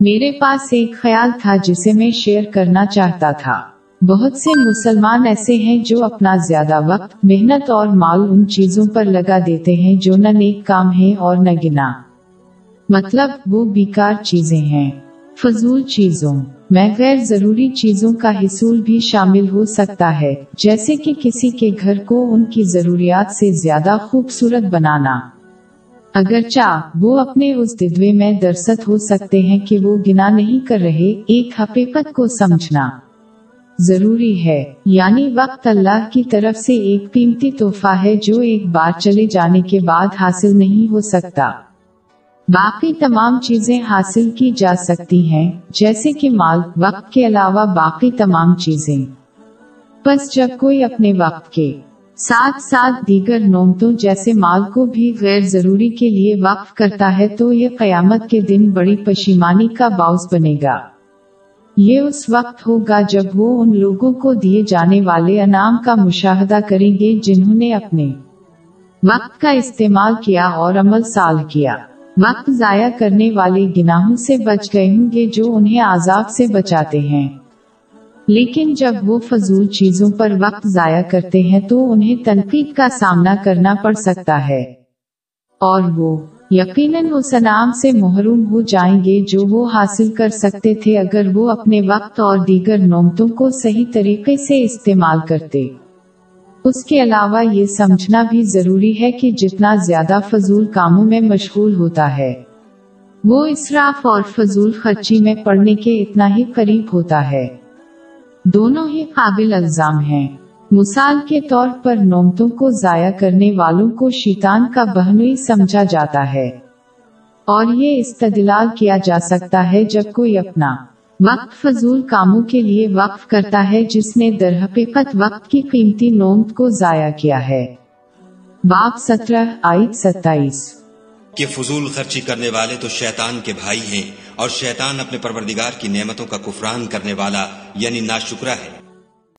میرے پاس ایک خیال تھا جسے میں شیئر کرنا چاہتا تھا۔ بہت سے مسلمان ایسے ہیں جو اپنا زیادہ وقت، محنت اور مال ان چیزوں پر لگا دیتے ہیں جو نہ نیک کام ہے اور نہ گنا مطلب وہ بیکار چیزیں ہیں۔ فضول چیزوں۔ میں غیر ضروری چیزوں کا حصول بھی شامل ہو سکتا ہے، جیسے کہ کسی کے گھر کو ان کی ضروریات سے زیادہ خوبصورت بنانا۔ اگرچہ وہ اپنے اس ددوے میں درست ہو سکتے ہیں کہ وہ گنا نہیں کر رہے، ایک حقیقت کو سمجھنا ضروری ہے۔ یعنی وقت اللہ کی طرف سے ایک قیمتی تحفہ ہے جو ایک بار چلے جانے کے بعد حاصل نہیں ہو سکتا۔ باقی تمام چیزیں حاصل کی جا سکتی ہیں، جیسے کہ مال، وقت کے علاوہ باقی تمام چیزیں۔ بس جب کوئی اپنے وقت کے ساتھ ساتھ دیگر نومتوں جیسے مال کو بھی غیر ضروری کے لیے وقف کرتا ہے تو یہ قیامت کے دن بڑی پشیمانی کا باعث بنے گا۔ یہ اس وقت ہوگا جب وہ ان لوگوں کو دیے جانے والے انعام کا مشاہدہ کریں گے جنہوں نے اپنے وقت کا استعمال کیا اور عمل سال کیا۔ وقت ضائع کرنے والے گناہوں سے بچ گئے ہوں گے جو انہیں عذاب سے بچاتے ہیں۔ لیکن جب وہ فضول چیزوں پر وقت ضائع کرتے ہیں تو انہیں تنقید کا سامنا کرنا پڑ سکتا ہے۔ اور وہ یقیناً اس انعام سے محروم ہو جائیں گے جو وہ حاصل کر سکتے تھے اگر وہ اپنے وقت اور دیگر نومتوں کو صحیح طریقے سے استعمال کرتے۔ اس کے علاوہ یہ سمجھنا بھی ضروری ہے کہ جتنا زیادہ فضول کاموں میں مشغول ہوتا ہے، وہ اسراف اور فضول خرچی میں پڑنے کے اتنا ہی قریب ہوتا ہے۔ دونوں ہی قابل الزام ہیں۔ مثال کے طور پر نومتوں کو ضائع کرنے والوں کو شیطان کا بہنوئی سمجھا جاتا ہے۔ اور یہ استدلال کیا جا سکتا ہے جب کوئی اپنا وقت فضول کاموں کے لیے وقف کرتا ہے جس نے در حقیقت وقت کی قیمتی نومت کو ضائع کیا ہے۔ باپ سترہ آئی ستائیس۔ کہ فضول خرچی کرنے والے تو شیطان کے بھائی ہیں اور شیطان اپنے پروردگار کی نعمتوں کا کفران کرنے والا یعنی ناشکرہ ہے۔